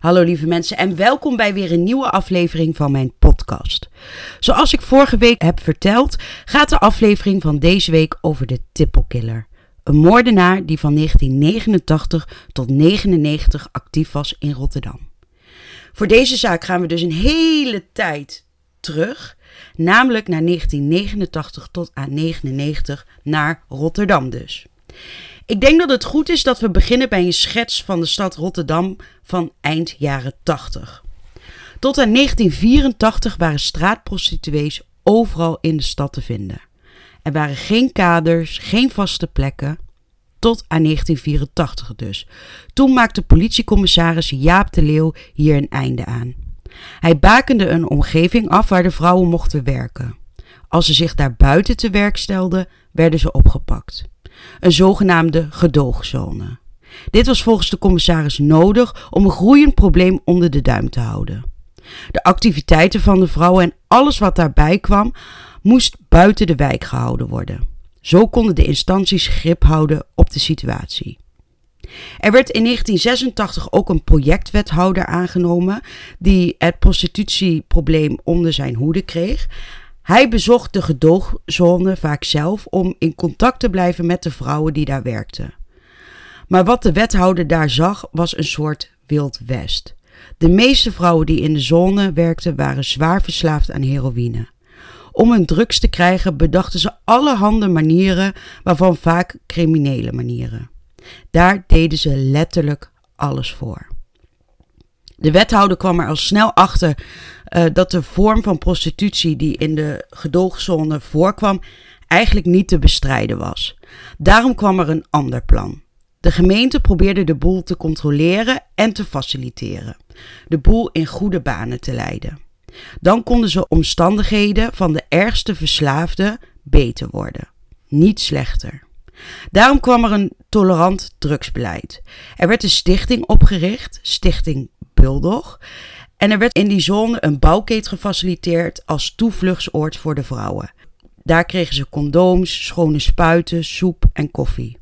Hallo lieve mensen en welkom bij weer een nieuwe aflevering van mijn podcast. Zoals ik vorige week heb verteld, gaat de aflevering van deze week over de Tippelkiller. Een moordenaar die van 1989 tot 99 actief was in Rotterdam. Voor deze zaak gaan we dus een hele tijd terug, namelijk naar 1989 tot aan 99 naar Rotterdam dus. Ik denk dat het goed is dat we beginnen bij een schets van de stad Rotterdam van eind jaren 80. Tot aan 1984 waren straatprostituees overal in de stad te vinden. Er waren geen kaders, geen vaste plekken. Tot aan 1984 dus. Toen maakte politiecommissaris Jaap de Leeuw hier een einde aan. Hij bakende een omgeving af waar de vrouwen mochten werken. Als ze zich daar buiten te werk stelden, werden ze opgepakt een zogenaamde gedoogzone. Dit was volgens de commissaris nodig om een groeiend probleem onder de duim te houden. De activiteiten van de vrouwen en alles wat daarbij kwam, moest buiten de wijk gehouden worden. Zo konden de instanties grip houden op de situatie. Er werd in 1986 ook een projectwethouder aangenomen die het prostitutieprobleem onder zijn hoede kreeg. Hij bezocht de gedoogzone vaak zelf om in contact te blijven met de vrouwen die daar werkten. Maar wat de wethouder daar zag was een soort wild west. De meeste vrouwen die in de zone werkten waren zwaar verslaafd aan heroïne. Om hun drugs te krijgen bedachten ze allerhande manieren, waarvan vaak criminele manieren. Daar deden ze letterlijk alles voor. De wethouder kwam er al snel achter uh, dat de vorm van prostitutie die in de gedoogzone voorkwam eigenlijk niet te bestrijden was. Daarom kwam er een ander plan. De gemeente probeerde de boel te controleren en te faciliteren, de boel in goede banen te leiden. Dan konden ze omstandigheden van de ergste verslaafden beter worden, niet slechter. Daarom kwam er een tolerant drugsbeleid. Er werd een stichting opgericht, Stichting Bulldog. En er werd in die zone een bouwkeet gefaciliteerd als toevluchtsoord voor de vrouwen. Daar kregen ze condooms, schone spuiten, soep en koffie.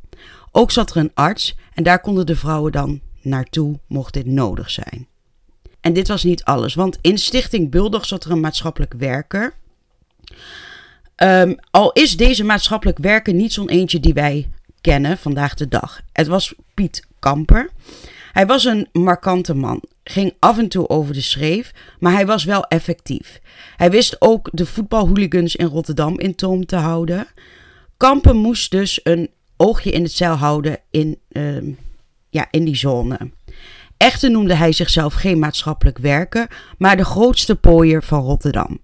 Ook zat er een arts en daar konden de vrouwen dan naartoe mocht dit nodig zijn. En dit was niet alles, want in Stichting Bulldog zat er een maatschappelijk werker. Um, al is deze maatschappelijk werker niet zo'n eentje die wij kennen vandaag de dag. Het was Piet Kamper. Hij was een markante man, ging af en toe over de schreef, maar hij was wel effectief. Hij wist ook de voetbalhooligans in Rotterdam in toom te houden. Kampen moest dus een oogje in het zeil houden in, uh, ja, in die zone. Echter noemde hij zichzelf geen maatschappelijk werker, maar de grootste pooier van Rotterdam.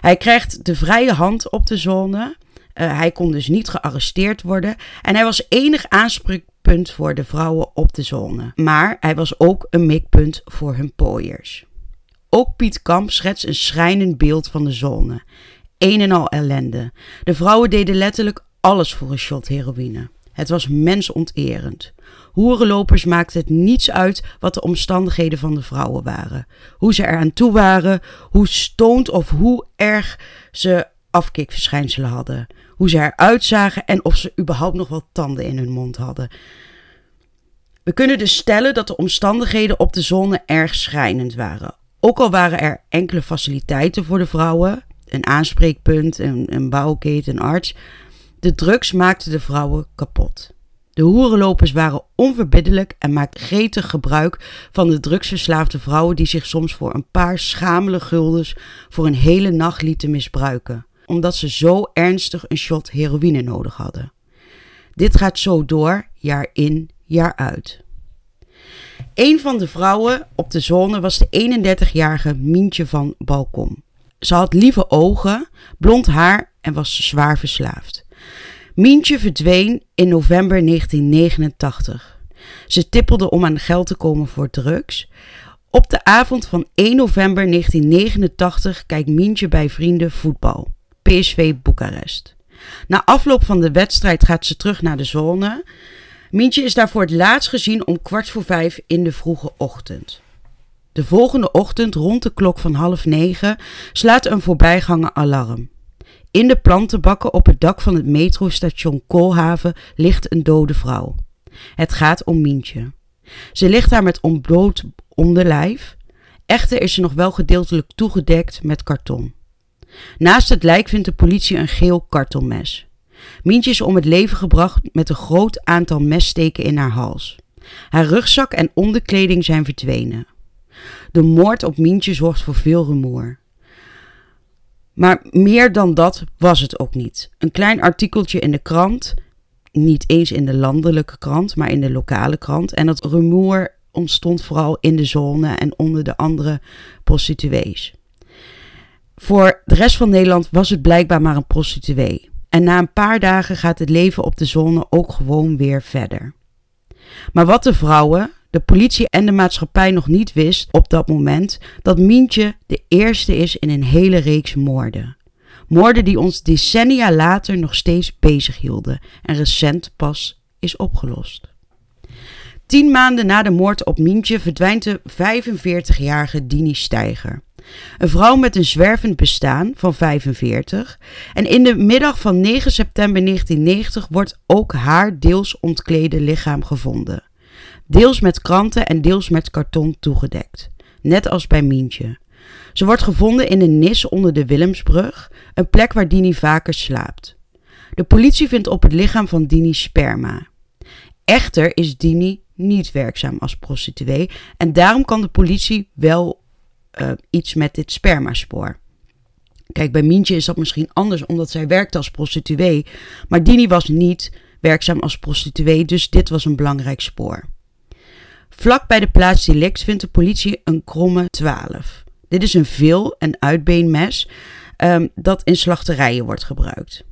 Hij krijgt de vrije hand op de zone. Uh, hij kon dus niet gearresteerd worden en hij was enig aanspreek, punt voor de vrouwen op de zone. Maar hij was ook een mikpunt voor hun pooiers. Ook Piet Kamp schetst een schrijnend beeld van de zone. Een en al ellende. De vrouwen deden letterlijk alles voor een shot heroïne. Het was mensonterend. Hoerenlopers maakten het niets uit wat de omstandigheden van de vrouwen waren. Hoe ze eraan toe waren, hoe stoond of hoe erg ze afkikverschijnselen hadden hoe ze eruit zagen en of ze überhaupt nog wat tanden in hun mond hadden. We kunnen dus stellen dat de omstandigheden op de zone erg schrijnend waren. Ook al waren er enkele faciliteiten voor de vrouwen, een aanspreekpunt, een, een bouwketen, een arts. De drugs maakten de vrouwen kapot. De hoerenlopers waren onverbiddelijk en maakten gretig gebruik van de drugsverslaafde vrouwen die zich soms voor een paar schamele guldens voor een hele nacht lieten misbruiken omdat ze zo ernstig een shot heroïne nodig hadden. Dit gaat zo door, jaar in, jaar uit. Een van de vrouwen op de zone was de 31-jarige Mientje van Balkom. Ze had lieve ogen, blond haar en was zwaar verslaafd. Mientje verdween in november 1989. Ze tippelde om aan geld te komen voor drugs. Op de avond van 1 november 1989 kijkt Mientje bij vrienden voetbal. PSV Boekarest. Na afloop van de wedstrijd gaat ze terug naar de zone. Mientje is daar voor het laatst gezien om kwart voor vijf in de vroege ochtend. De volgende ochtend, rond de klok van half negen, slaat een voorbijganger alarm. In de plantenbakken op het dak van het metrostation Koolhaven ligt een dode vrouw. Het gaat om Mientje. Ze ligt daar met ontbloot, onderlijf. Echter is ze nog wel gedeeltelijk toegedekt met karton. Naast het lijk vindt de politie een geel kartonmes. Mientje is om het leven gebracht met een groot aantal messteken in haar hals. Haar rugzak en onderkleding zijn verdwenen. De moord op Mientje zorgt voor veel rumoer. Maar meer dan dat was het ook niet. Een klein artikeltje in de krant, niet eens in de landelijke krant, maar in de lokale krant. En dat rumoer ontstond vooral in de zone en onder de andere prostituees. Voor de rest van Nederland was het blijkbaar maar een prostituee. En na een paar dagen gaat het leven op de zone ook gewoon weer verder. Maar wat de vrouwen, de politie en de maatschappij nog niet wist op dat moment, dat Mientje de eerste is in een hele reeks moorden. Moorden die ons decennia later nog steeds bezighielden en recent pas is opgelost. Tien maanden na de moord op Mientje verdwijnt de 45-jarige Dini Steiger. Een vrouw met een zwervend bestaan van 45. En in de middag van 9 september 1990 wordt ook haar deels ontklede lichaam gevonden. Deels met kranten en deels met karton toegedekt. Net als bij Mientje. Ze wordt gevonden in een nis onder de Willemsbrug, een plek waar Dini vaker slaapt. De politie vindt op het lichaam van Dini sperma. Echter is Dini niet werkzaam als prostituee en daarom kan de politie wel uh, iets met dit spermaspoor. Kijk, bij Mientje is dat misschien anders omdat zij werkte als prostituee, maar Dini was niet werkzaam als prostituee, dus dit was een belangrijk spoor. Vlak bij de plaats delict vindt de politie een kromme 12. Dit is een veel- en uitbeenmes um, dat in slachterijen wordt gebruikt.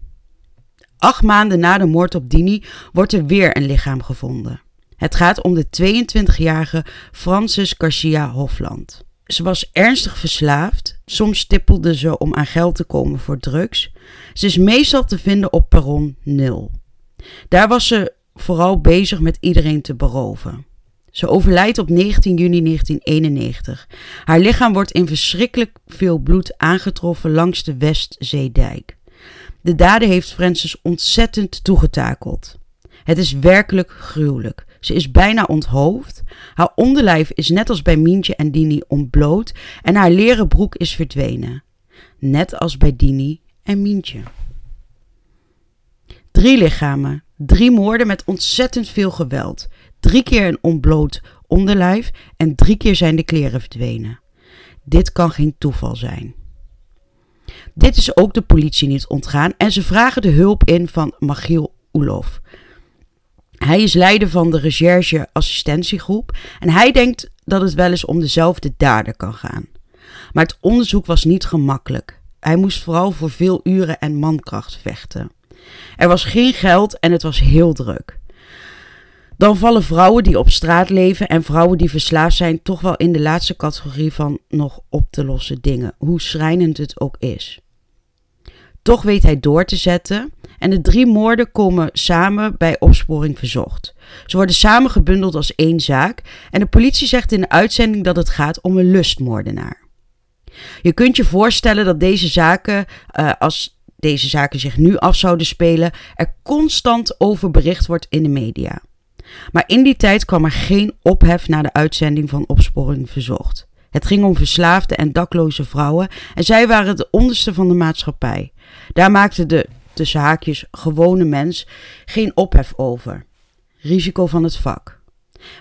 Acht maanden na de moord op Dini wordt er weer een lichaam gevonden. Het gaat om de 22-jarige Francis Garcia Hofland. Ze was ernstig verslaafd. Soms stippelde ze om aan geld te komen voor drugs. Ze is meestal te vinden op perron 0. Daar was ze vooral bezig met iedereen te beroven. Ze overlijdt op 19 juni 1991. Haar lichaam wordt in verschrikkelijk veel bloed aangetroffen langs de Westzeedijk. De daden heeft Francis ontzettend toegetakeld. Het is werkelijk gruwelijk. Is bijna onthoofd. Haar onderlijf is net als bij Mientje en Dini ontbloot en haar leren broek is verdwenen. Net als bij Dini en Mientje. Drie lichamen, drie moorden met ontzettend veel geweld. Drie keer een ontbloot onderlijf en drie keer zijn de kleren verdwenen. Dit kan geen toeval zijn. Dit is ook de politie niet ontgaan en ze vragen de hulp in van Magiel Oelof. Hij is leider van de recherche-assistentiegroep en hij denkt dat het wel eens om dezelfde dader kan gaan. Maar het onderzoek was niet gemakkelijk. Hij moest vooral voor veel uren en mankracht vechten. Er was geen geld en het was heel druk. Dan vallen vrouwen die op straat leven en vrouwen die verslaafd zijn toch wel in de laatste categorie van nog op te lossen dingen, hoe schrijnend het ook is. Toch weet hij door te zetten en de drie moorden komen samen bij opsporing verzocht. Ze worden samen gebundeld als één zaak en de politie zegt in de uitzending dat het gaat om een lustmoordenaar. Je kunt je voorstellen dat deze zaken, uh, als deze zaken zich nu af zouden spelen, er constant over bericht wordt in de media. Maar in die tijd kwam er geen ophef na de uitzending van Opsporing Verzocht. Het ging om verslaafde en dakloze vrouwen en zij waren de onderste van de maatschappij. Daar maakte de, tussen haakjes, gewone mens geen ophef over. Risico van het vak.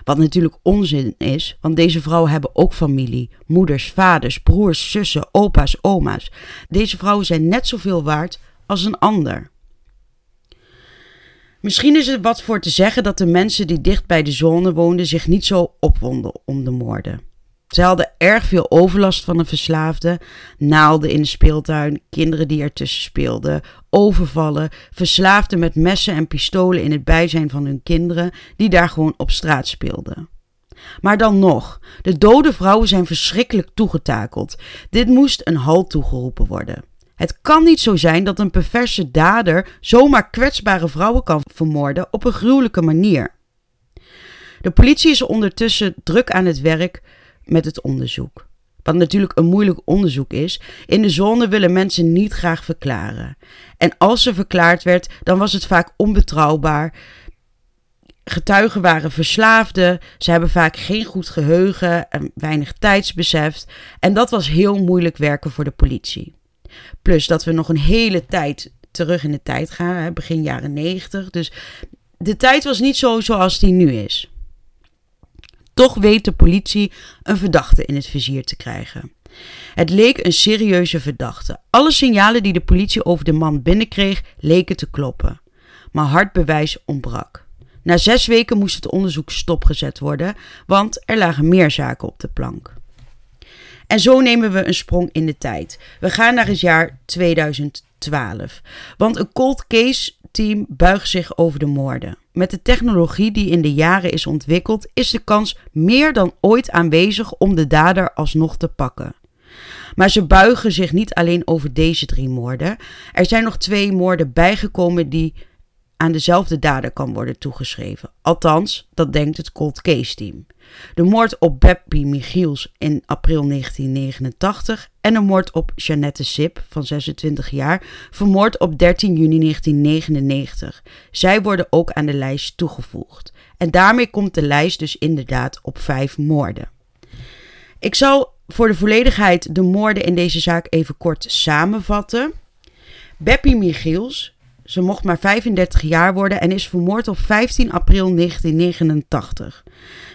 Wat natuurlijk onzin is, want deze vrouwen hebben ook familie, moeders, vaders, broers, zussen, opa's, oma's. Deze vrouwen zijn net zoveel waard als een ander. Misschien is er wat voor te zeggen dat de mensen die dicht bij de zone woonden zich niet zo opwonden om de moorden. Ze hadden erg veel overlast van de verslaafde, naalden in de speeltuin, kinderen die ertussen speelden, overvallen, verslaafden met messen en pistolen in het bijzijn van hun kinderen die daar gewoon op straat speelden. Maar dan nog, de dode vrouwen zijn verschrikkelijk toegetakeld. Dit moest een halt toegeroepen worden. Het kan niet zo zijn dat een perverse dader zomaar kwetsbare vrouwen kan vermoorden op een gruwelijke manier. De politie is ondertussen druk aan het werk met het onderzoek. Wat natuurlijk een moeilijk onderzoek is. In de zone willen mensen niet graag verklaren. En als ze verklaard werd, dan was het vaak onbetrouwbaar. Getuigen waren verslaafden, ze hebben vaak geen goed geheugen en weinig tijdsbesef. En dat was heel moeilijk werken voor de politie. Plus dat we nog een hele tijd terug in de tijd gaan, begin jaren 90. Dus de tijd was niet zo zoals die nu is. Toch weet de politie een verdachte in het vizier te krijgen. Het leek een serieuze verdachte. Alle signalen die de politie over de man binnenkreeg leken te kloppen. Maar hard bewijs ontbrak. Na zes weken moest het onderzoek stopgezet worden, want er lagen meer zaken op de plank. En zo nemen we een sprong in de tijd. We gaan naar het jaar 2012. Want een cold case team buigt zich over de moorden. Met de technologie die in de jaren is ontwikkeld, is de kans meer dan ooit aanwezig om de dader alsnog te pakken. Maar ze buigen zich niet alleen over deze drie moorden. Er zijn nog twee moorden bijgekomen die aan dezelfde dader kan worden toegeschreven. Althans, dat denkt het Cold Case Team. De moord op Beppie Michiels in april 1989 en de moord op Jeannette Sip van 26 jaar, vermoord op 13 juni 1999. Zij worden ook aan de lijst toegevoegd. En daarmee komt de lijst dus inderdaad op vijf moorden. Ik zal voor de volledigheid de moorden in deze zaak even kort samenvatten. Beppie Michiels ze mocht maar 35 jaar worden en is vermoord op 15 april 1989.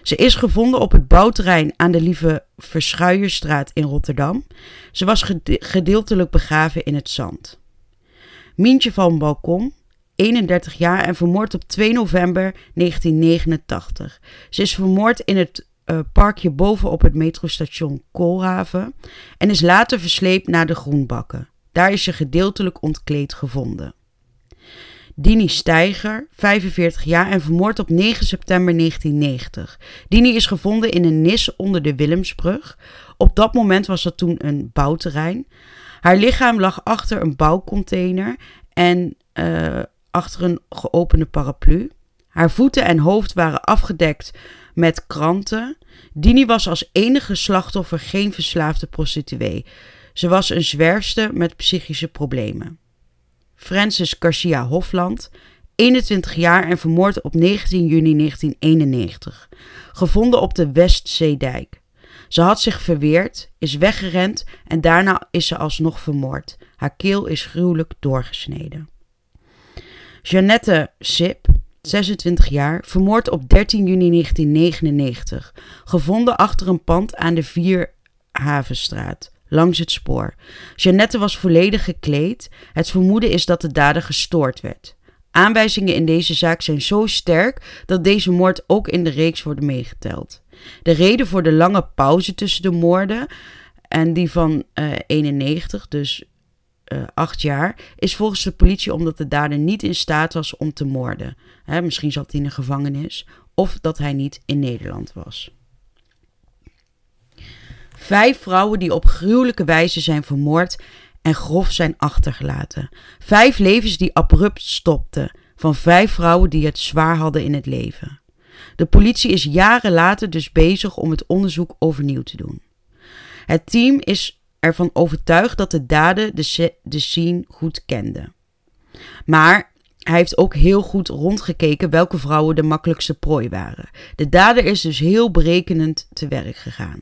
Ze is gevonden op het bouwterrein aan de Lieve Verschuierstraat in Rotterdam. Ze was gedeeltelijk begraven in het zand. Mientje van Balkon, 31 jaar en vermoord op 2 november 1989. Ze is vermoord in het uh, parkje bovenop het metrostation Koolhaven en is later versleept naar de Groenbakken. Daar is ze gedeeltelijk ontkleed gevonden. Dini Steiger, 45 jaar en vermoord op 9 september 1990. Dini is gevonden in een nis onder de Willemsbrug. Op dat moment was dat toen een bouwterrein. Haar lichaam lag achter een bouwcontainer en uh, achter een geopende paraplu. Haar voeten en hoofd waren afgedekt met kranten. Dini was als enige slachtoffer geen verslaafde prostituee. Ze was een zwerfster met psychische problemen. Francis Garcia Hofland, 21 jaar en vermoord op 19 juni 1991. Gevonden op de Westzeedijk. Ze had zich verweerd, is weggerend en daarna is ze alsnog vermoord. Haar keel is gruwelijk doorgesneden. Jeannette Sip, 26 jaar, vermoord op 13 juni 1999. Gevonden achter een pand aan de Vierhavenstraat langs het spoor. Jeannette was volledig gekleed. Het vermoeden is dat de dader gestoord werd. Aanwijzingen in deze zaak zijn zo sterk dat deze moord ook in de reeks wordt meegeteld. De reden voor de lange pauze tussen de moorden en die van uh, eh, 91, dus uh, acht jaar, is volgens de politie omdat de dader niet in staat was om te moorden. Hè, misschien zat hij in de gevangenis of dat hij niet in Nederland was. Vijf vrouwen die op gruwelijke wijze zijn vermoord en grof zijn achtergelaten. Vijf levens die abrupt stopten. Van vijf vrouwen die het zwaar hadden in het leven. De politie is jaren later dus bezig om het onderzoek overnieuw te doen. Het team is ervan overtuigd dat de daden de, scene goed kenden. Maar hij heeft ook heel goed rondgekeken welke vrouwen de makkelijkste prooi waren. De dader is dus heel berekenend te werk gegaan.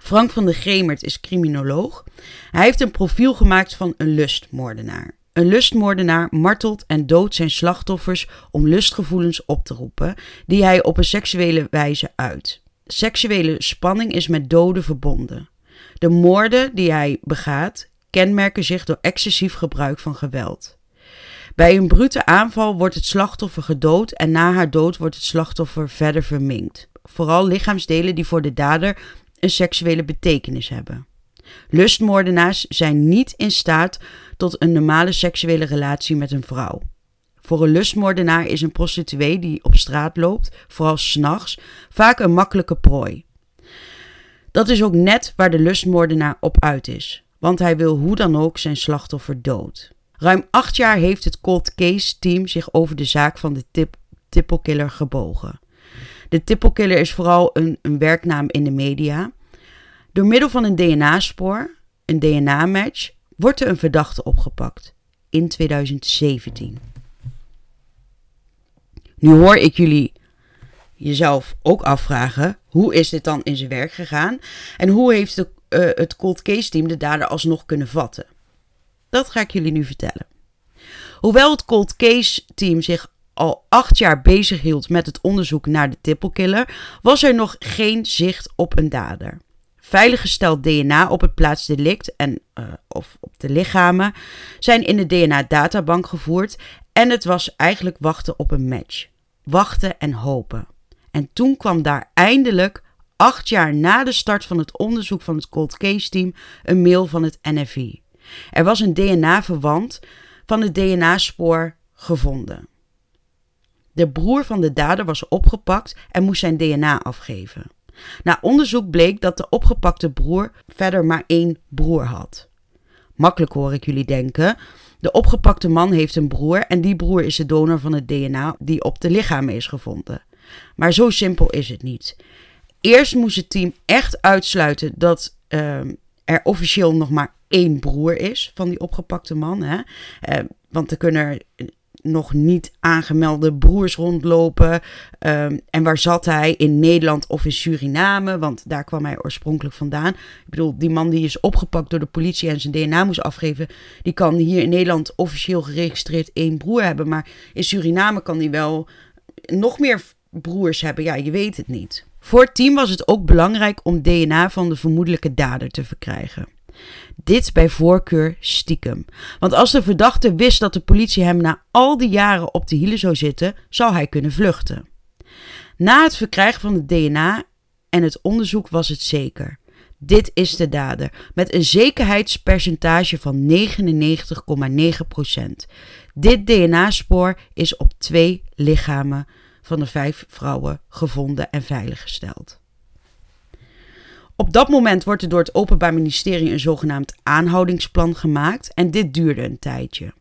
Frank van de Gemert is criminoloog. Hij heeft een profiel gemaakt van een lustmoordenaar. Een lustmoordenaar martelt en doodt zijn slachtoffers om lustgevoelens op te roepen, die hij op een seksuele wijze uit. Seksuele spanning is met doden verbonden. De moorden die hij begaat kenmerken zich door excessief gebruik van geweld. Bij een brute aanval wordt het slachtoffer gedood en na haar dood wordt het slachtoffer verder verminkt. Vooral lichaamsdelen die voor de dader een seksuele betekenis hebben. Lustmoordenaars zijn niet in staat tot een normale seksuele relatie met een vrouw. Voor een lustmoordenaar is een prostituee die op straat loopt, vooral s'nachts, vaak een makkelijke prooi. Dat is ook net waar de lustmoordenaar op uit is, want hij wil hoe dan ook zijn slachtoffer dood. Ruim acht jaar heeft het cold case team zich over de zaak van de tip, tippelkiller gebogen. De tippelkiller is vooral een, een werknaam in de media. Door middel van een DNA-spoor, een DNA-match, wordt er een verdachte opgepakt. In 2017. Nu hoor ik jullie jezelf ook afvragen: hoe is dit dan in zijn werk gegaan? En hoe heeft de, uh, het cold case team de dader alsnog kunnen vatten? Dat ga ik jullie nu vertellen. Hoewel het cold case team zich al acht jaar bezig hield met het onderzoek naar de tippelkiller, was er nog geen zicht op een dader. Veiliggesteld DNA op het plaatsdelict en uh, of op de lichamen zijn in de DNA-databank gevoerd en het was eigenlijk wachten op een match. Wachten en hopen. En toen kwam daar eindelijk, acht jaar na de start van het onderzoek van het Cold Case Team, een mail van het NFI. Er was een DNA-verwant van het DNA-spoor gevonden. De broer van de dader was opgepakt en moest zijn DNA afgeven. Na onderzoek bleek dat de opgepakte broer verder maar één broer had. Makkelijk hoor ik jullie denken. De opgepakte man heeft een broer en die broer is de donor van het DNA die op de lichamen is gevonden. Maar zo simpel is het niet. Eerst moest het team echt uitsluiten dat uh, er officieel nog maar één broer is van die opgepakte man. Hè? Uh, want er kunnen nog niet aangemelde broers rondlopen. Um, en waar zat hij? In Nederland of in Suriname? Want daar kwam hij oorspronkelijk vandaan. Ik bedoel, die man die is opgepakt door de politie en zijn DNA moest afgeven. Die kan hier in Nederland officieel geregistreerd één broer hebben. Maar in Suriname kan hij wel nog meer broers hebben. Ja, je weet het niet. Voor het team was het ook belangrijk om DNA van de vermoedelijke dader te verkrijgen. Dit bij voorkeur stiekem. Want als de verdachte wist dat de politie hem na al die jaren op de hielen zou zitten, zou hij kunnen vluchten. Na het verkrijgen van het DNA en het onderzoek was het zeker. Dit is de dader, met een zekerheidspercentage van 99,9%. Dit DNA-spoor is op twee lichamen van de vijf vrouwen gevonden en veiliggesteld. Op dat moment wordt er door het Openbaar Ministerie een zogenaamd aanhoudingsplan gemaakt en dit duurde een tijdje.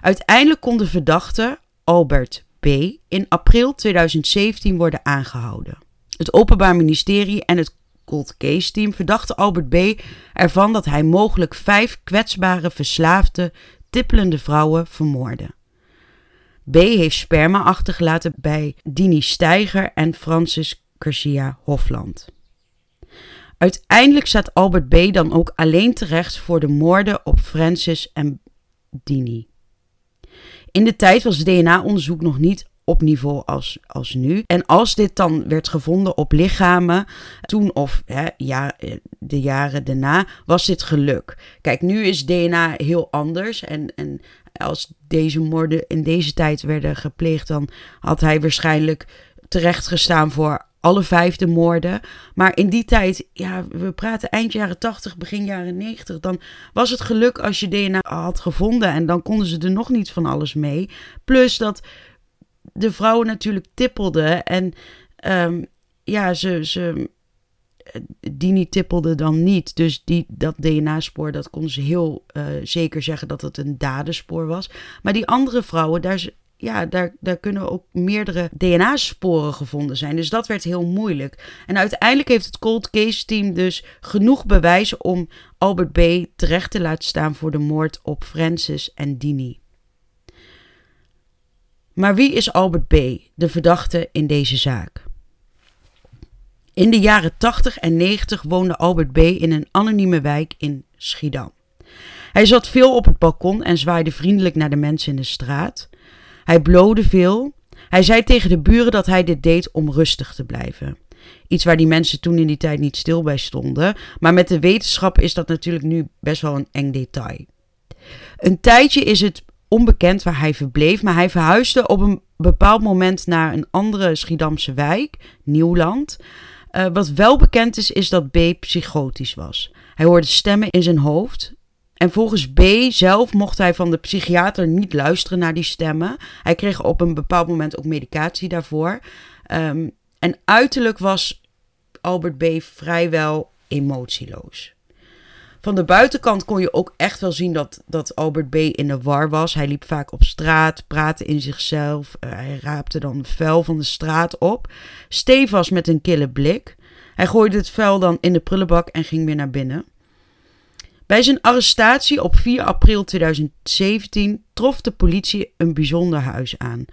Uiteindelijk kon de verdachte, Albert B., in april 2017 worden aangehouden. Het Openbaar Ministerie en het Cold Case Team verdachten Albert B. ervan dat hij mogelijk vijf kwetsbare, verslaafde, tippelende vrouwen vermoordde. B. heeft sperma achtergelaten bij Dini Steiger en Francis Garcia Hofland. Uiteindelijk staat Albert B. dan ook alleen terecht voor de moorden op Francis en Dini. In de tijd was DNA-onderzoek nog niet op niveau als, als nu. En als dit dan werd gevonden op lichamen, toen of hè, ja, de jaren daarna, was dit geluk. Kijk, nu is DNA heel anders. En, en als deze moorden in deze tijd werden gepleegd, dan had hij waarschijnlijk terecht gestaan voor alle vijfde moorden. Maar in die tijd, ja, we praten eind jaren 80, begin jaren 90. Dan was het geluk als je DNA had gevonden. En dan konden ze er nog niet van alles mee. Plus dat de vrouwen natuurlijk tippelden. En um, ja, ze, ze, die niet tippelde dan niet. Dus die, dat DNA-spoor, dat konden ze heel uh, zeker zeggen dat het een dadenspoor was. Maar die andere vrouwen, daar ja, daar, daar kunnen ook meerdere DNA-sporen gevonden zijn. Dus dat werd heel moeilijk. En uiteindelijk heeft het cold case team dus genoeg bewijs om Albert B. terecht te laten staan voor de moord op Francis en Dini. Maar wie is Albert B., de verdachte in deze zaak? In de jaren 80 en 90 woonde Albert B. in een anonieme wijk in Schiedam. Hij zat veel op het balkon en zwaaide vriendelijk naar de mensen in de straat. Hij blode veel. Hij zei tegen de buren dat hij dit deed om rustig te blijven. Iets waar die mensen toen in die tijd niet stil bij stonden. Maar met de wetenschap is dat natuurlijk nu best wel een eng detail. Een tijdje is het onbekend waar hij verbleef, maar hij verhuisde op een bepaald moment naar een andere Schiedamse wijk, Nieuwland. Uh, wat wel bekend is, is dat B psychotisch was. Hij hoorde stemmen in zijn hoofd, en volgens B zelf mocht hij van de psychiater niet luisteren naar die stemmen. Hij kreeg op een bepaald moment ook medicatie daarvoor. Um, en uiterlijk was Albert B vrijwel emotieloos. Van de buitenkant kon je ook echt wel zien dat, dat Albert B in de war was. Hij liep vaak op straat, praatte in zichzelf. Uh, hij raapte dan vuil van de straat op. Stevast met een kille blik. Hij gooide het vuil dan in de prullenbak en ging weer naar binnen. Bij zijn arrestatie op 4 april 2017 trof de politie een bijzonder huis aan.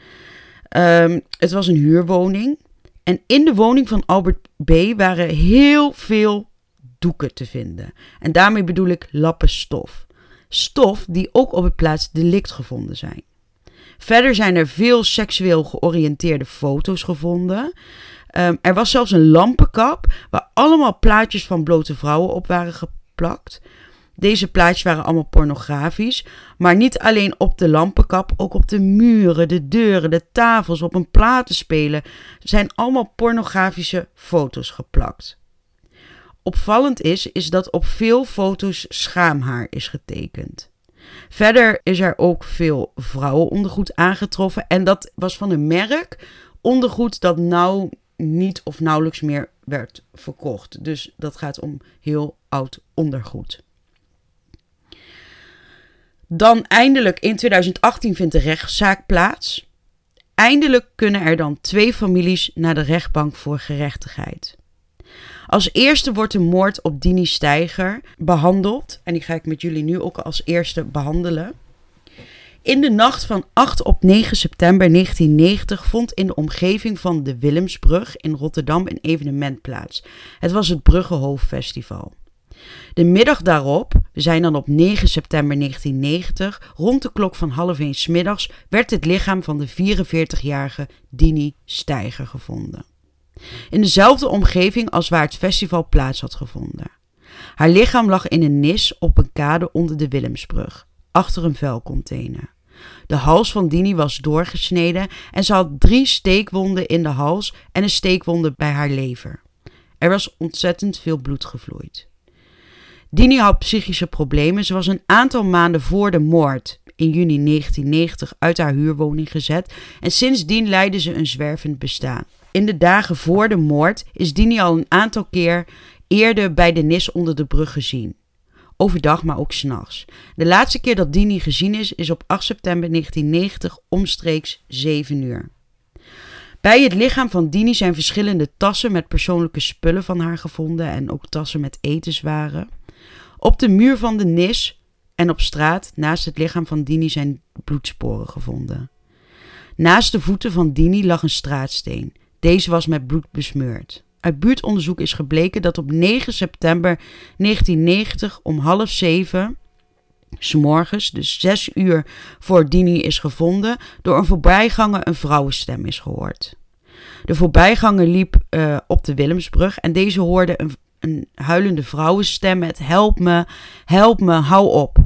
Um, het was een huurwoning. En in de woning van Albert B. waren heel veel doeken te vinden. En daarmee bedoel ik lappen stof. Stof die ook op het plaats delict gevonden zijn. Verder zijn er veel seksueel georiënteerde foto's gevonden. Ehm, er was zelfs een lampenkap waar allemaal plaatjes van blote vrouwen op waren geplakt. Deze plaatjes waren allemaal pornografisch, maar niet alleen op de lampenkap, ook op de muren, de deuren, de tafels, op een platenspeler zijn allemaal pornografische foto's geplakt. Opvallend is, is dat op veel foto's schaamhaar is getekend. Verder is er ook veel vrouwenondergoed aangetroffen en dat was van een merk ondergoed dat nou niet of nauwelijks meer werd verkocht. Dus dat gaat om heel oud ondergoed. Dan eindelijk in 2018 vindt de rechtszaak plaats. Eindelijk kunnen er dan twee families naar de rechtbank voor gerechtigheid. Als eerste wordt de moord op Dini Steiger behandeld. En die ga ik met jullie nu ook als eerste behandelen. In de nacht van 8 op 9 september 1990 vond in de omgeving van de Willemsbrug in Rotterdam een evenement plaats. Het was het Bruggenhoofdfestival. De middag daarop, we zijn dan op 9 september 1990, rond de klok van half 1 middags, werd het lichaam van de 44-jarige Dini Steiger gevonden. In dezelfde omgeving als waar het festival plaats had gevonden. Haar lichaam lag in een nis op een kade onder de Willemsbrug, achter een vuilcontainer. De hals van Dini was doorgesneden en ze had drie steekwonden in de hals en een steekwonde bij haar lever. Er was ontzettend veel bloed gevloeid. Dini had psychische problemen. Ze was een aantal maanden voor de moord in juni 1990 uit haar huurwoning gezet en sindsdien leidde ze een zwervend bestaan. In de dagen voor de moord is Dini al een aantal keer eerder bij de Nis onder de brug gezien. Overdag, maar ook s'nachts. De laatste keer dat Dini gezien is, is op 8 september 1990 omstreeks 7 uur. Bij het lichaam van Dini zijn verschillende tassen met persoonlijke spullen van haar gevonden en ook tassen met etenswaren. Op de muur van de nis en op straat naast het lichaam van Dini zijn bloedsporen gevonden. Naast de voeten van Dini lag een straatsteen. Deze was met bloed besmeurd. Uit buurtonderzoek is gebleken dat op 9 september 1990 om half zeven, s morgens, dus zes uur voor Dini is gevonden, door een voorbijganger een vrouwenstem is gehoord. De voorbijganger liep uh, op de Willemsbrug en deze hoorde een, een huilende vrouwenstem met help me, help me, hou op.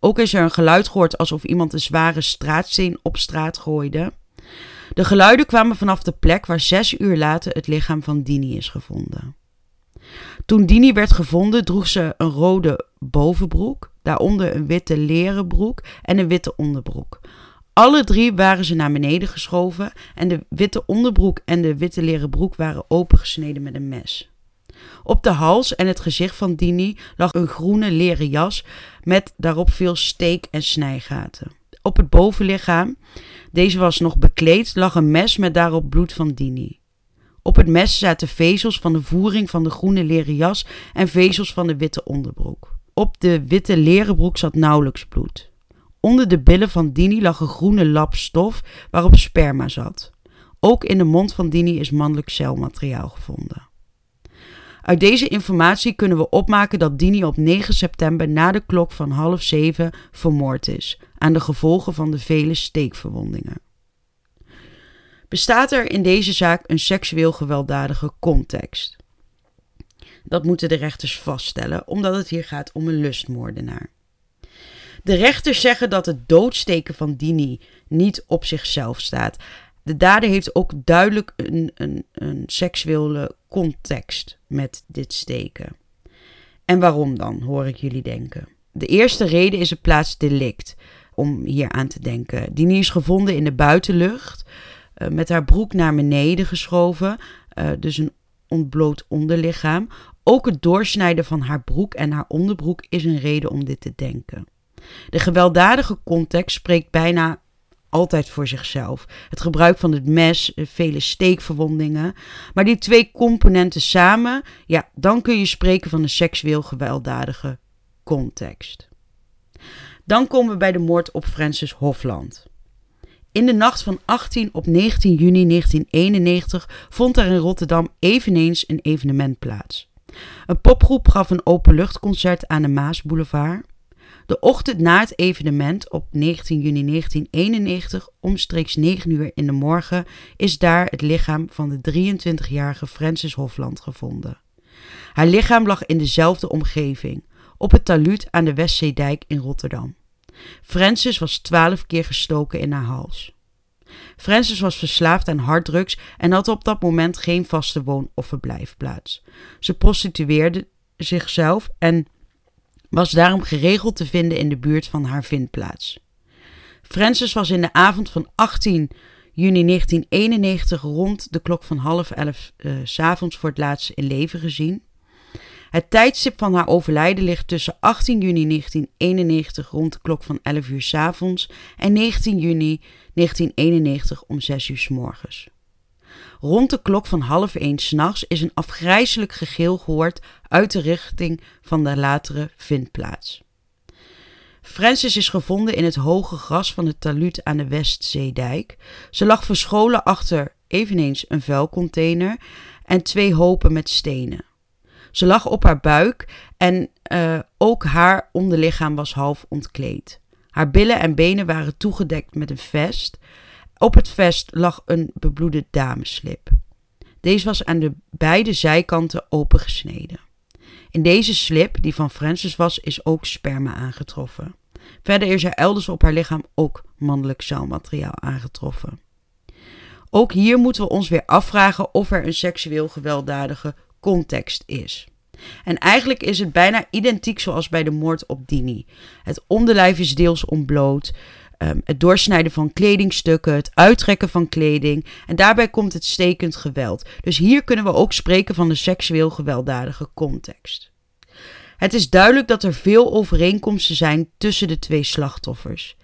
Ook is er een geluid gehoord alsof iemand een zware straatsteen op straat gooide. De geluiden kwamen vanaf de plek waar zes uur later het lichaam van Dini is gevonden. Toen Dini werd gevonden, droeg ze een rode bovenbroek, daaronder een witte leren broek en een witte onderbroek. Alle drie waren ze naar beneden geschoven en de witte onderbroek en de witte leren broek waren opengesneden met een mes. Op de hals en het gezicht van Dini lag een groene leren jas met daarop veel steek- en snijgaten. Op het bovenlichaam, deze was nog bekleed, lag een mes met daarop bloed van Dini. Op het mes zaten vezels van de voering van de groene leren jas en vezels van de witte onderbroek. Op de witte leren broek zat nauwelijks bloed. Onder de billen van Dini lag een groene lap stof waarop sperma zat. Ook in de mond van Dini is mannelijk celmateriaal gevonden. Uit deze informatie kunnen we opmaken dat Dini op 9 september na de klok van half zeven vermoord is, aan de gevolgen van de vele steekverwondingen. Bestaat er in deze zaak een seksueel gewelddadige context? Dat moeten de rechters vaststellen, omdat het hier gaat om een lustmoordenaar. De rechters zeggen dat het doodsteken van Dini niet op zichzelf staat. De dader heeft ook duidelijk een, een, een seksuele context met dit steken. En waarom dan, hoor ik jullie denken. De eerste reden is het plaatsdelict, om hier aan te denken. Dini is gevonden in de buitenlucht, uh, met haar broek naar beneden geschoven, uh, dus een ontbloot onderlichaam. Ook het doorsnijden van haar broek en haar onderbroek is een reden om dit te denken. De gewelddadige context spreekt bijna altijd voor zichzelf. Het gebruik van het mes, eh, vele steekverwondingen. Maar die twee componenten samen, ja, dan kun je spreken van een seksueel gewelddadige context. Dan komen we bij de moord op Francis Hofland. In de nacht van 18 op 19 juni 1991 vond er in Rotterdam eveneens een evenement plaats. Een popgroep gaf een openluchtconcert aan de Maasboulevard. De ochtend na het evenement op 19 juni 1991, omstreeks 9 uur in de morgen, is daar het lichaam van de 23-jarige Francis Hofland gevonden. Haar lichaam lag in dezelfde omgeving, op het taluut aan de Westzeedijk in Rotterdam. Francis was twaalf keer gestoken in haar hals. Francis was verslaafd aan harddrugs en had op dat moment geen vaste woon- of verblijfplaats. Ze prostitueerde zichzelf en was daarom geregeld te vinden in de buurt van haar vindplaats. Francis was in de avond van 18 juni 1991 rond de klok van half elf uh, s avonds voor het laatst in leven gezien. Het tijdstip van haar overlijden ligt tussen 18 juni 1991 rond de klok van 11 uur s avonds en 19 juni 1991 om 6 uur s morgens. Rond de klok van half 1 s'nachts is een afgrijzelijk gegil gehoord uit de richting van de latere vindplaats. Francis is gevonden in het hoge gras van het taluut aan de Westzeedijk. Ze lag verscholen achter eveneens een vuilcontainer en twee hopen met stenen. Ze lag op haar buik en uh, ook haar onderlichaam was half ontkleed. Haar billen en benen waren toegedekt met een vest. Op het vest lag een bebloede dameslip. Deze was aan de beide zijkanten opengesneden. In deze slip, die van Francis was, is ook sperma aangetroffen. Verder is er elders op haar lichaam ook mannelijk celmateriaal aangetroffen. Ook hier moeten we ons weer afvragen of er een seksueel gewelddadige context is. En eigenlijk is het bijna identiek zoals bij de moord op Dini. Het onderlijf is deels ontbloot. Um, het doorsnijden van kledingstukken, het uittrekken van kleding. En daarbij komt het stekend geweld. Dus hier kunnen we ook spreken van de seksueel gewelddadige context. Het is duidelijk dat er veel overeenkomsten zijn tussen de twee slachtoffers.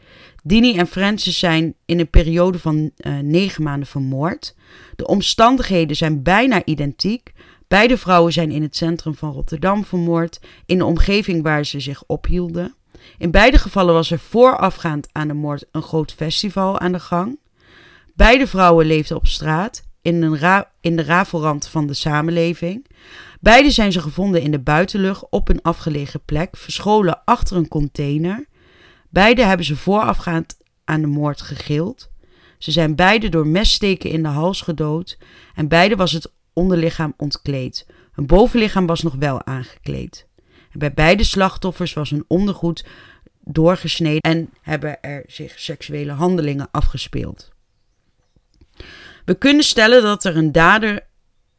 Dini en Francis zijn in een periode van uh, negen maanden vermoord. De omstandigheden zijn bijna identiek. Beide vrouwen zijn in het centrum van Rotterdam vermoord, in de omgeving waar ze zich ophielden. In beide gevallen was er voorafgaand aan de moord een groot festival aan de gang. Beide vrouwen leefden op straat, in, een in de rafelrand van de samenleving. Beide zijn ze gevonden in de buitenlucht op een afgelegen plek, verscholen achter een container. Beide hebben ze voorafgaand aan de moord gegild. Ze zijn beide door messteken in de hals gedood en beide was het onderlichaam ontkleed. Hun bovenlichaam was nog wel aangekleed. Bij beide slachtoffers was hun ondergoed doorgesneden en hebben er zich seksuele handelingen afgespeeld. We kunnen stellen dat er een dader.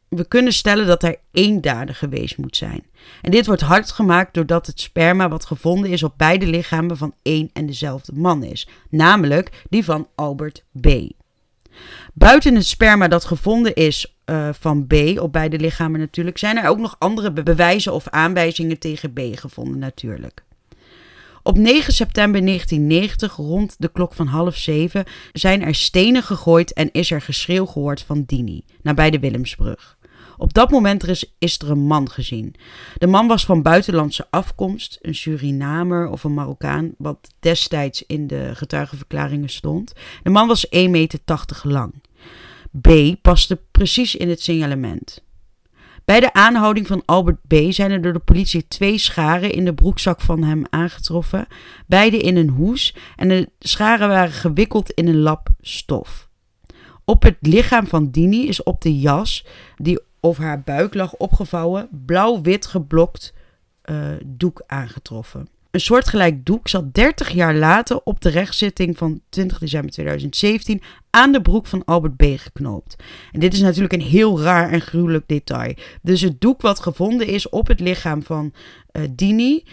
We kunnen stellen dat er één dader geweest moet zijn. En dit wordt hard gemaakt doordat het sperma wat gevonden is op beide lichamen van één en dezelfde man is, namelijk die van Albert B. Buiten het sperma dat gevonden is uh, van B, op beide lichamen natuurlijk, zijn er ook nog andere bewijzen of aanwijzingen tegen B gevonden natuurlijk. Op 9 september 1990, rond de klok van half zeven, zijn er stenen gegooid en is er geschreeuw gehoord van Dini, nabij de Willemsbrug. Op dat moment is er een man gezien. De man was van buitenlandse afkomst, een Surinamer of een Marokkaan, wat destijds in de getuigenverklaringen stond. De man was 1,80 meter lang. B paste precies in het signalement. Bij de aanhouding van Albert B. zijn er door de politie twee scharen in de broekzak van hem aangetroffen, beide in een hoes en de scharen waren gewikkeld in een lap stof. Op het lichaam van Dini is op de jas die over haar buik lag opgevouwen, blauw-wit geblokt uh, doek aangetroffen. Een soortgelijk doek zat 30 jaar later op de rechtszitting van 20 december 2017 aan de broek van Albert B. geknoopt. En dit is natuurlijk een heel raar en gruwelijk detail. Dus het doek wat gevonden is op het lichaam van uh, Dini,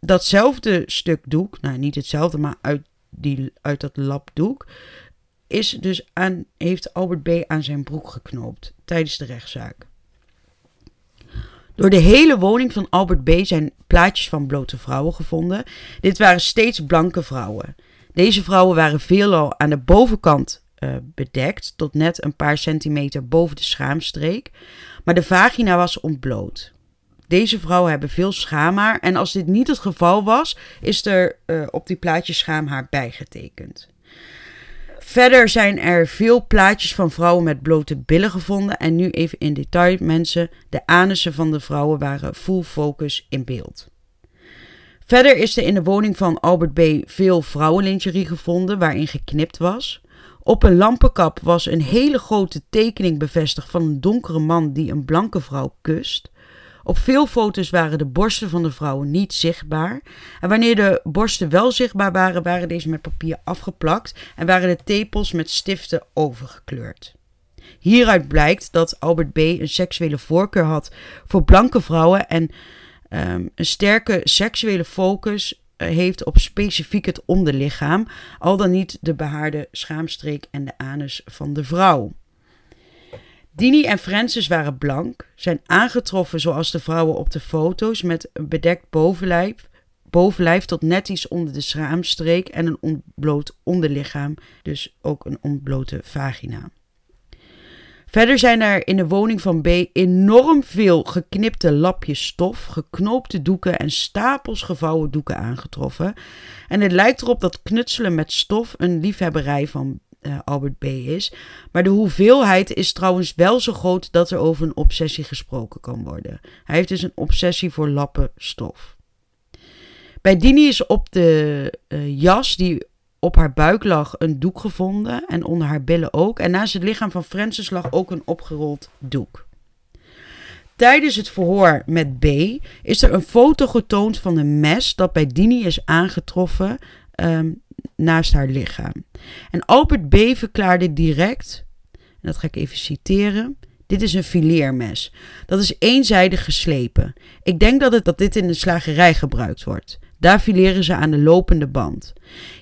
datzelfde stuk doek, nou niet hetzelfde, maar uit, die, uit dat lapdoek, is dus aan, heeft Albert B. aan zijn broek geknoopt tijdens de rechtszaak. Door de hele woning van Albert B. zijn plaatjes van blote vrouwen gevonden. Dit waren steeds blanke vrouwen. Deze vrouwen waren veelal aan de bovenkant uh, bedekt, tot net een paar centimeter boven de schaamstreek, maar de vagina was ontbloot. Deze vrouwen hebben veel schaamhaar en als dit niet het geval was, is er uh, op die plaatjes schaamhaar bijgetekend. Verder zijn er veel plaatjes van vrouwen met blote billen gevonden. En nu even in detail, mensen. De anussen van de vrouwen waren full focus in beeld. Verder is er in de woning van Albert B. veel vrouwenlingerie gevonden waarin geknipt was. Op een lampenkap was een hele grote tekening bevestigd van een donkere man die een blanke vrouw kust. Op veel foto's waren de borsten van de vrouwen niet zichtbaar. En wanneer de borsten wel zichtbaar waren, waren deze met papier afgeplakt en waren de tepels met stiften overgekleurd. Hieruit blijkt dat Albert B. een seksuele voorkeur had voor blanke vrouwen en um, een sterke seksuele focus eh, heeft op specifiek het onderlichaam, al dan niet de behaarde schaamstreek en de anus van de vrouw. Dini en Francis waren blank, zijn aangetroffen zoals de vrouwen op de foto's met een bedekt bovenlijf, bovenlijf tot net iets onder de schaamstreek en een ontbloot onderlichaam, dus ook een ontblote vagina. Verder zijn er in de woning van B enorm veel geknipte lapjes stof, geknoopte doeken en stapels gevouwen doeken aangetroffen. En het lijkt erop dat knutselen met stof een liefhebberij van uh, Albert B. is. Maar de hoeveelheid is trouwens wel zo groot dat er over een obsessie gesproken kan worden. Hij heeft dus een obsessie voor lappen stof. Bij Dini is op de uh, jas die op haar buik lag een doek gevonden en onder haar billen ook. En naast het lichaam van Francis lag ook een opgerold doek. Tijdens het verhoor met B is er een foto getoond van een mes dat bij Dini is aangetroffen um, naast haar lichaam. En Albert B. verklaarde direct, en dat ga ik even citeren. Dit is een fileermes. Dat is eenzijdig geslepen. Ik denk dat, het, dat dit in de slagerij gebruikt wordt. Daar fileren ze aan de lopende band.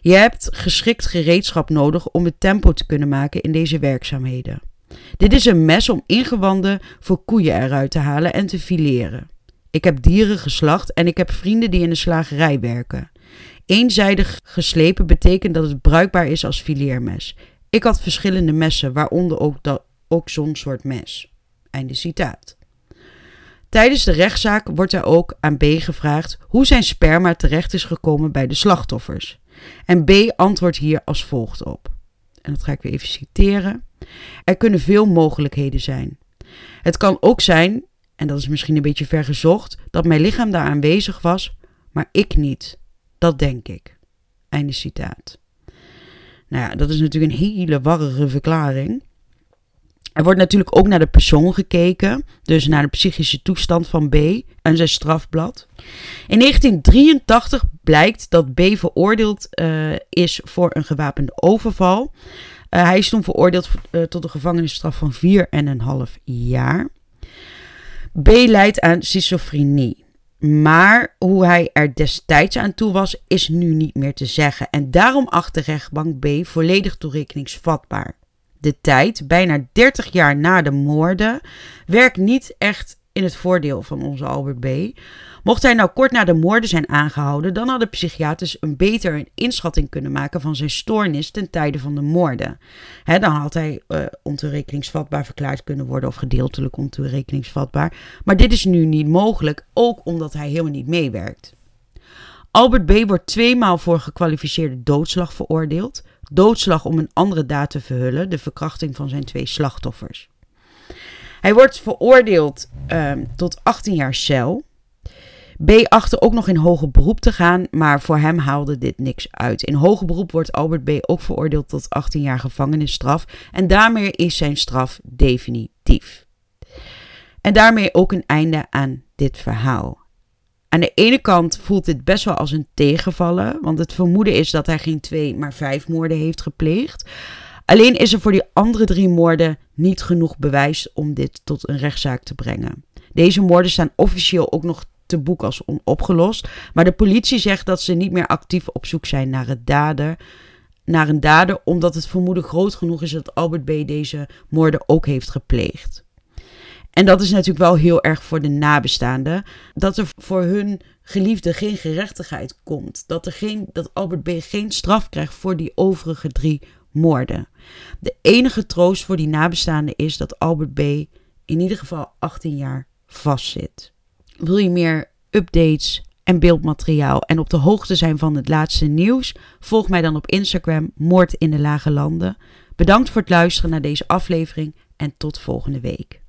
Je hebt geschikt gereedschap nodig om het tempo te kunnen maken in deze werkzaamheden. Dit is een mes om ingewanden voor koeien eruit te halen en te fileren. Ik heb dieren geslacht en ik heb vrienden die in de slagerij werken. Eenzijdig geslepen betekent dat het bruikbaar is als fileermes. Ik had verschillende messen, waaronder ook, dat, ook zo'n soort mes. Einde citaat. Tijdens de rechtszaak wordt er ook aan B gevraagd hoe zijn sperma terecht is gekomen bij de slachtoffers. En B antwoordt hier als volgt op. En dat ga ik weer even citeren. Er kunnen veel mogelijkheden zijn. Het kan ook zijn, en dat is misschien een beetje vergezocht, dat mijn lichaam daar aanwezig was, maar ik niet. Dat denk ik. Einde citaat. Nou ja, dat is natuurlijk een hele warrige verklaring. Er wordt natuurlijk ook naar de persoon gekeken, dus naar de psychische toestand van B en zijn strafblad. In 1983 blijkt dat B veroordeeld uh, is voor een gewapende overval. Uh, hij is toen veroordeeld uh, tot een gevangenisstraf van 4,5 jaar. B leidt aan schizofrenie. Maar hoe hij er destijds aan toe was, is nu niet meer te zeggen. En daarom acht de rechtbank B volledig toerekeningsvatbaar. De tijd, bijna 30 jaar na de moorden, werkt niet echt in het voordeel van onze Albert B. Mocht hij nou kort na de moorden zijn aangehouden, dan hadden psychiaters een beter inschatting kunnen maken van zijn stoornis ten tijde van de moorden. dan had hij uh, ontoerekeningsvatbaar verklaard kunnen worden of gedeeltelijk ontoerekeningsvatbaar. Maar dit is nu niet mogelijk, ook omdat hij helemaal niet meewerkt. Albert B. wordt tweemaal voor gekwalificeerde doodslag veroordeeld. Doodslag om een andere daad te verhullen, de verkrachting van zijn twee slachtoffers. Hij wordt veroordeeld um, tot 18 jaar cel. B achtte ook nog in hoger beroep te gaan, maar voor hem haalde dit niks uit. In hoger beroep wordt Albert B. ook veroordeeld tot 18 jaar gevangenisstraf en daarmee is zijn straf definitief. En daarmee ook een einde aan dit verhaal. Aan de ene kant voelt dit best wel als een tegenvallen, want het vermoeden is dat hij geen twee, maar vijf moorden heeft gepleegd. Alleen is er voor die andere drie moorden niet genoeg bewijs om dit tot een rechtszaak te brengen. Deze moorden staan officieel ook nog te boek als onopgelost, maar de politie zegt dat ze niet meer actief op zoek zijn naar, dader, naar een dader, omdat het vermoeden groot genoeg is dat Albert B. deze moorden ook heeft gepleegd. En dat is natuurlijk wel heel erg voor de nabestaanden, dat er voor hun geliefde geen gerechtigheid komt. Dat, er geen, dat Albert B. geen straf krijgt voor die overige drie moorden. De enige troost voor die nabestaanden is dat Albert B. in ieder geval 18 jaar vastzit. Wil je meer updates en beeldmateriaal en op de hoogte zijn van het laatste nieuws, volg mij dan op Instagram Moord in de Lage Landen. Bedankt voor het luisteren naar deze aflevering en tot volgende week.